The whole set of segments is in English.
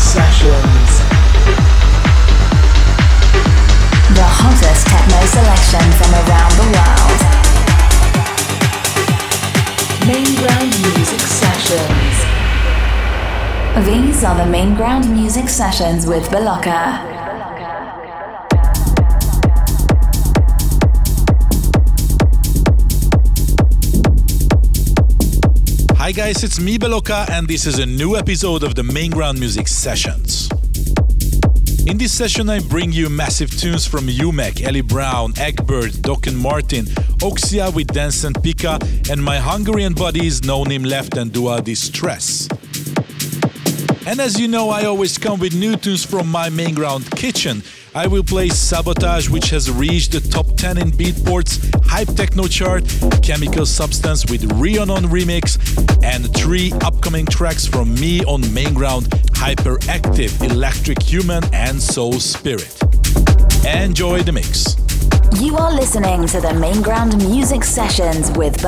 Sessions The hottest techno selection from around the world. Main ground music sessions. These are the main ground music sessions with Beloka. Hi guys, it's me Beloka and this is a new episode of the Main Ground Music Sessions. In this session I bring you massive tunes from Umek, Ellie Brown, Egbert, Dok and Martin, Oxia with Dance and Pika, and my Hungarian buddies No Name Left and Dua Distress. And as you know, I always come with new tunes from my main ground kitchen. I will play Sabotage, which has reached the top 10 in Beatport's Hype Techno chart, Chemical Substance with Rhiannon remix, and three upcoming tracks from me on main ground Hyperactive, Electric Human, and Soul Spirit. Enjoy the mix. You are listening to the Main Ground Music Sessions with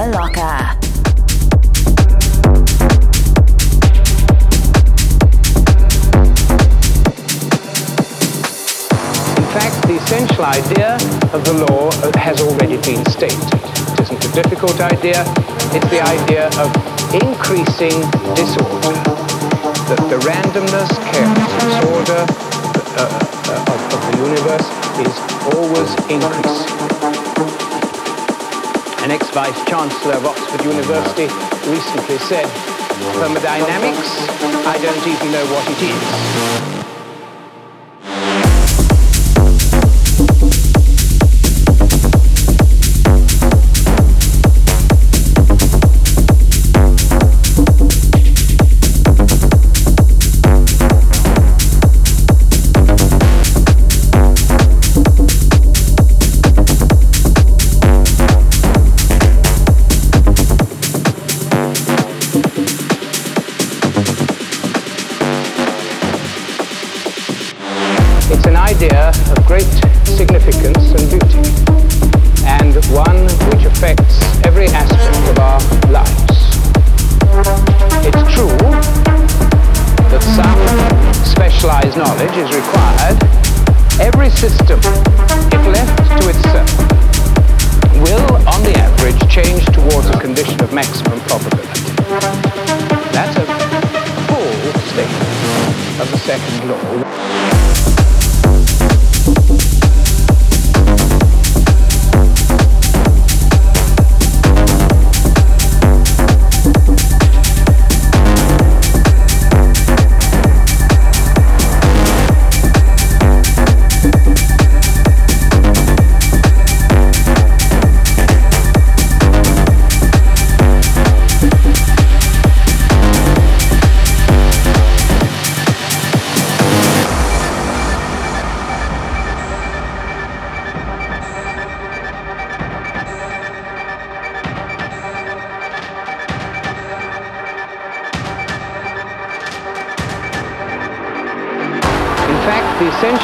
Beloka. the essential idea of the law has already been stated. It isn't a difficult idea, it's the idea of increasing disorder. That the randomness, chaos, disorder uh, uh, of, of the universe is always increasing. An ex-vice chancellor of Oxford University recently said, thermodynamics, I don't even know what it is.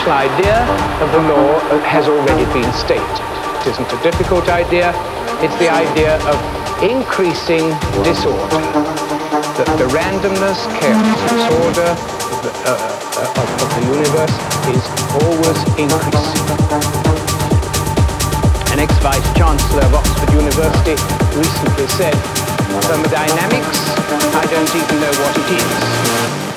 Idea of the law has already been stated. It isn't a difficult idea, it's the idea of increasing disorder. That the randomness, chaos, disorder of the, uh, uh, of, of the universe is always increasing. An ex-vice chancellor of Oxford University recently said, thermodynamics, I don't even know what it is.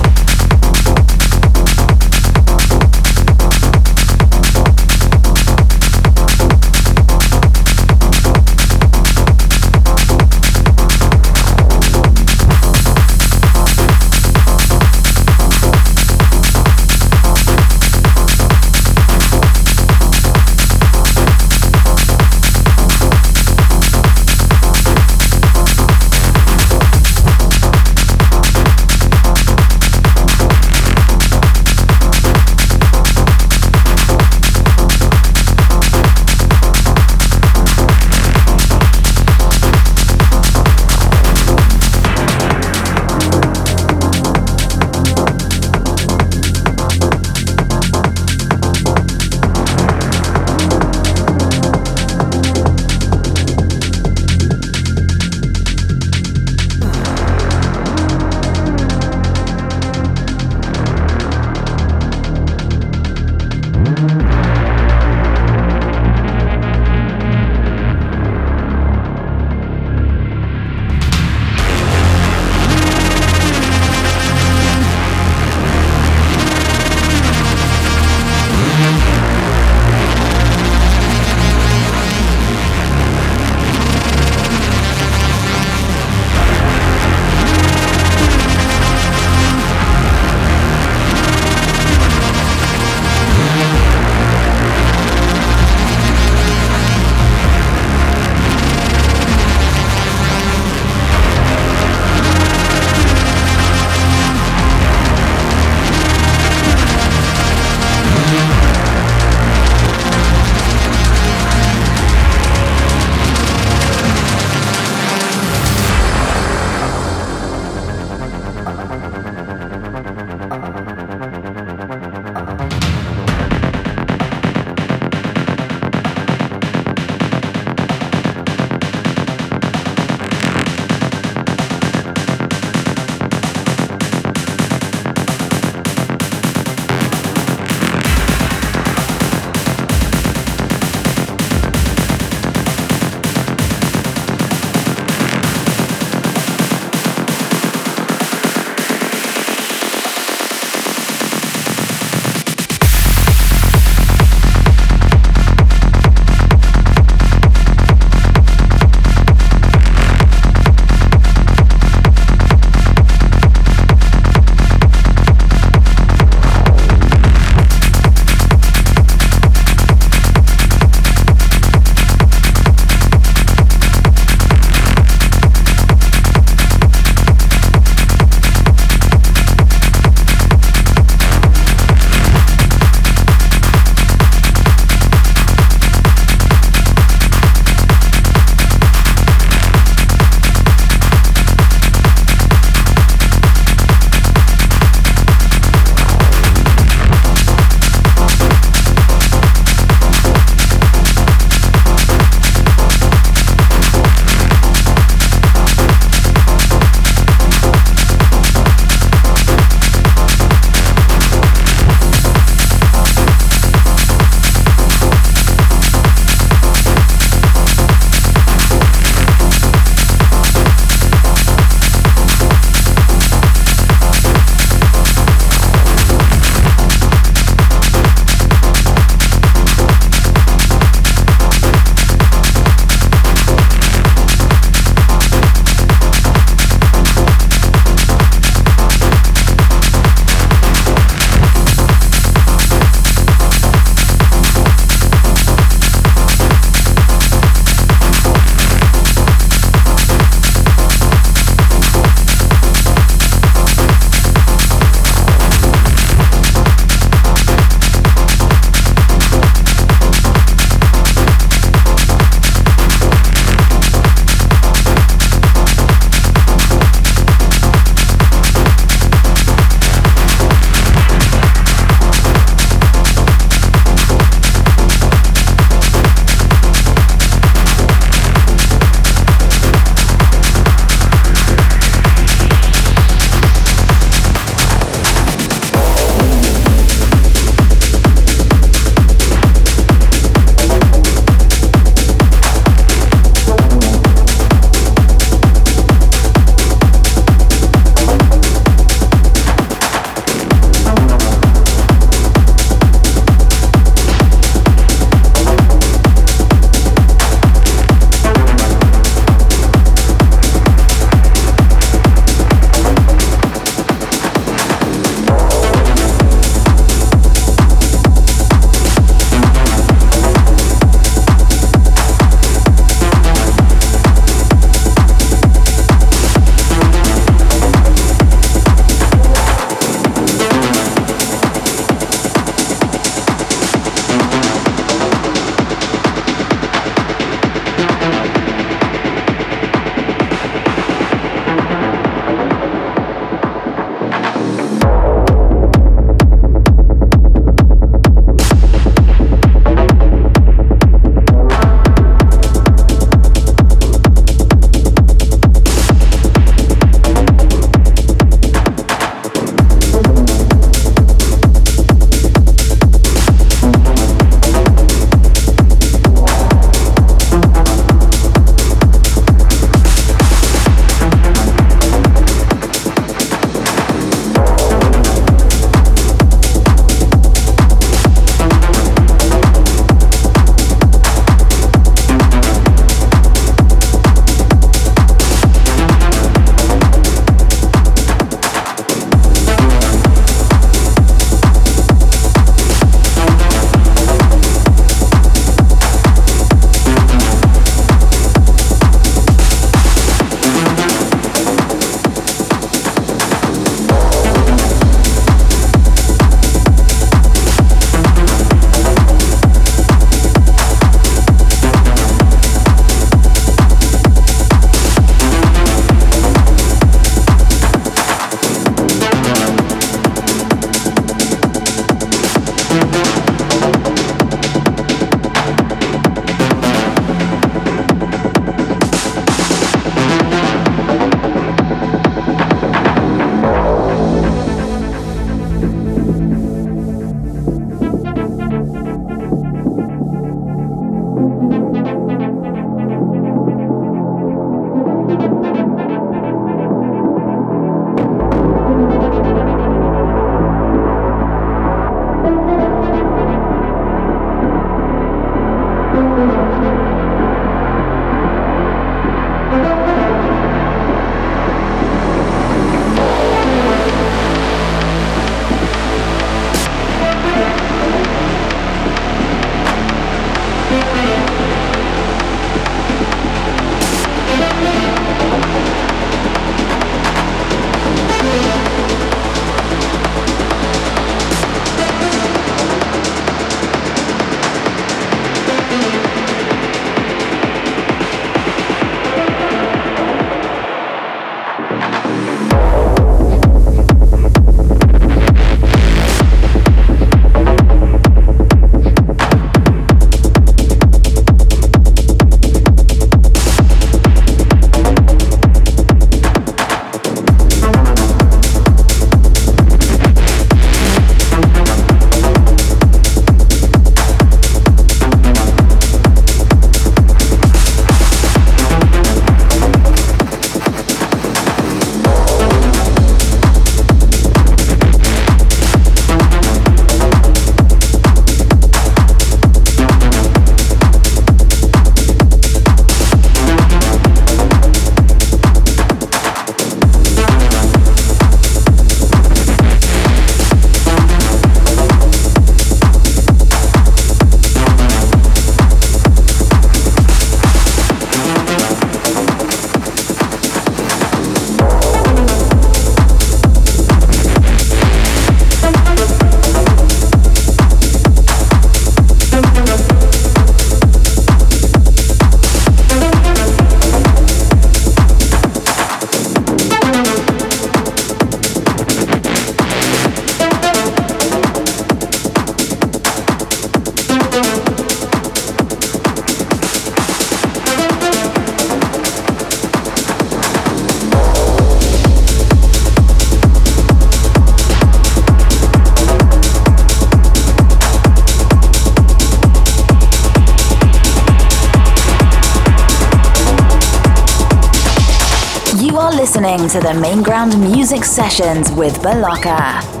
To the Main Ground Music Sessions with Beloka.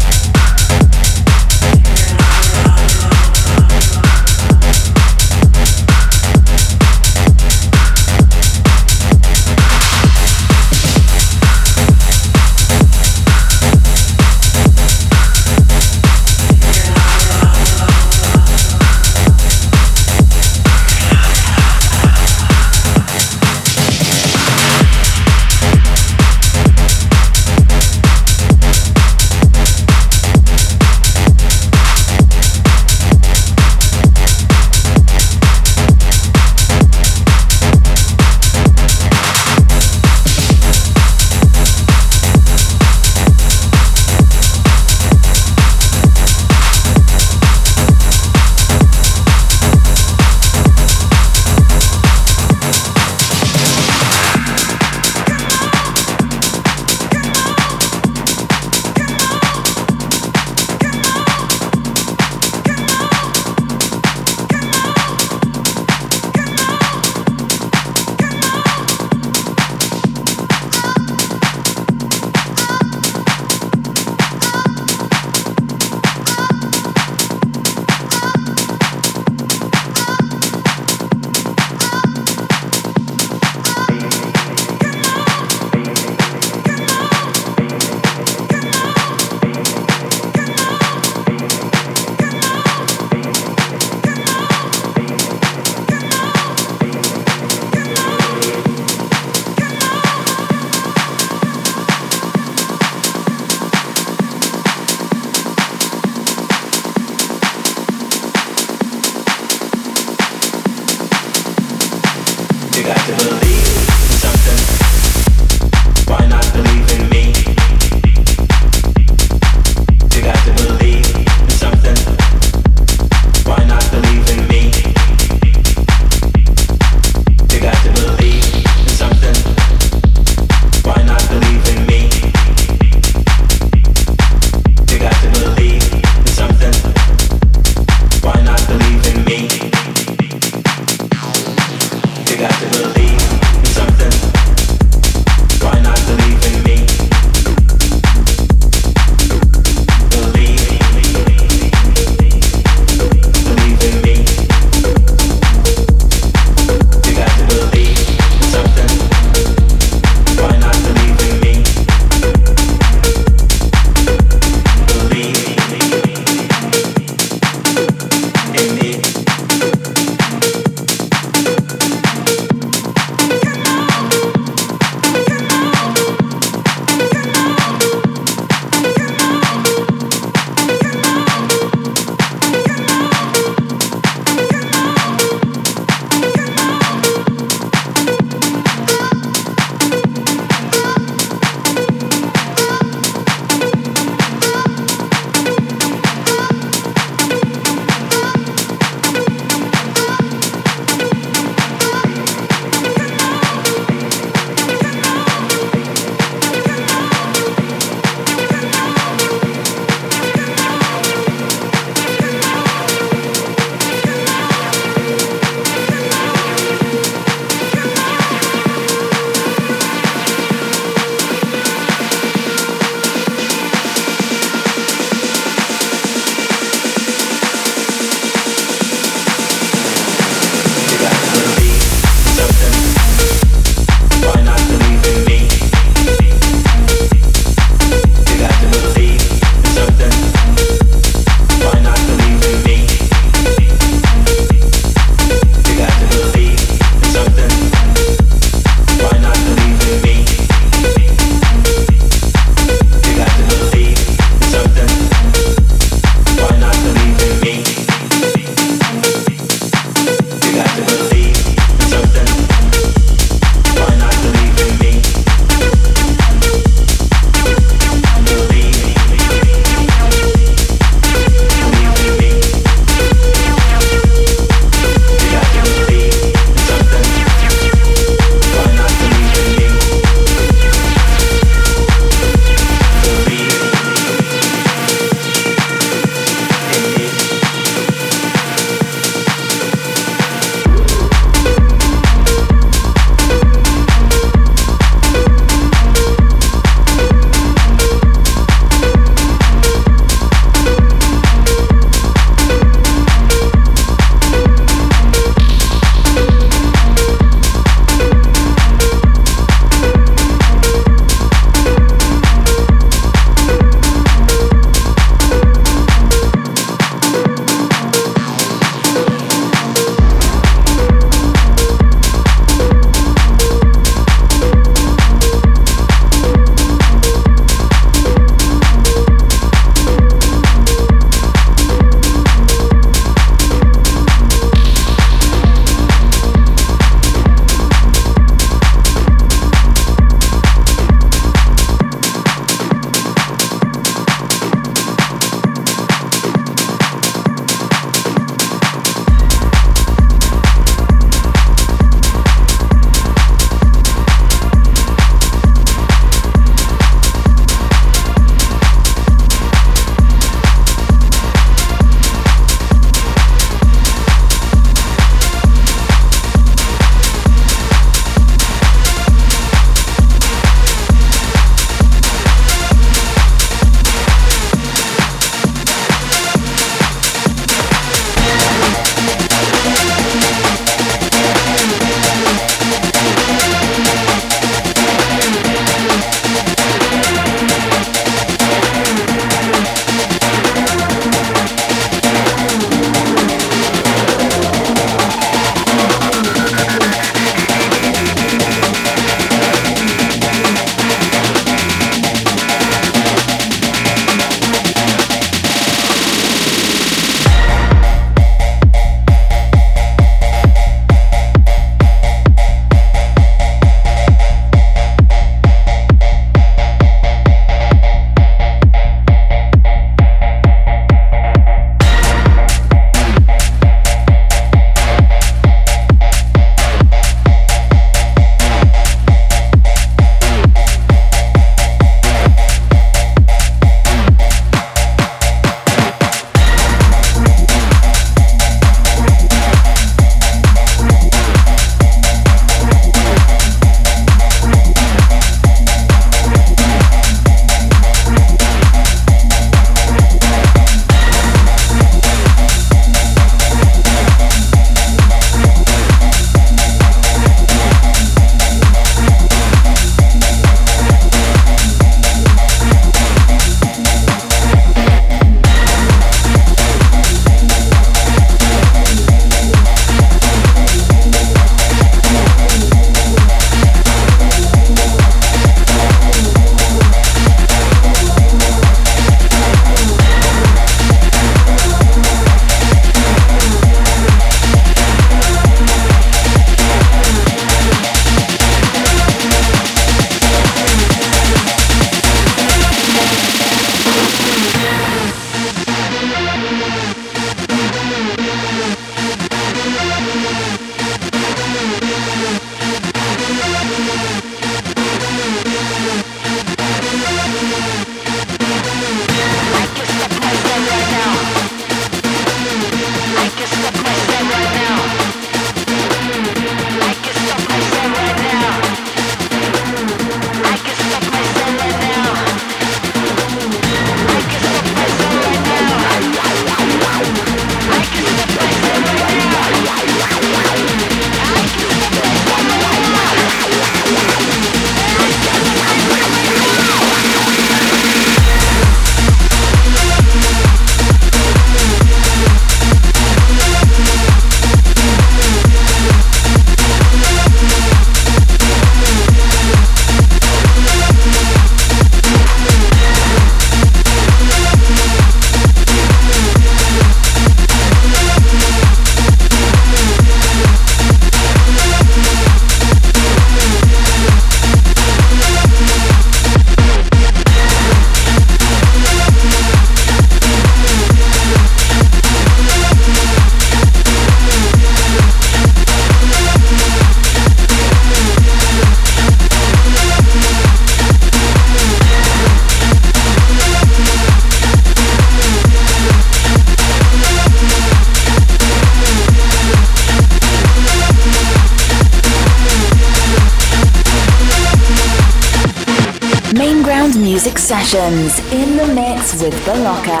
Mainground music Sessions in the mix with Beloka.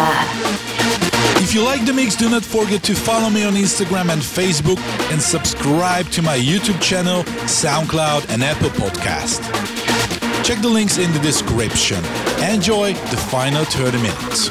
If you like the mix, do not forget to follow me on Instagram and Facebook and subscribe to my YouTube channel, SoundCloud, and Apple Podcast. Check the links in the description. Enjoy the final 30 minutes.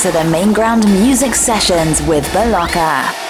To the Main Ground Music Sessions with Beloka.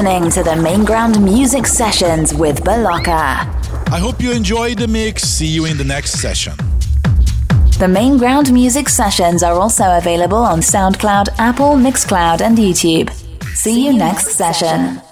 Listening to the Main Ground Music Sessions with Beloka. I hope you enjoyed the mix. See you in the next session. The Main Ground Music Sessions are also available on SoundCloud, Apple, Mixcloud, and YouTube. See you next session.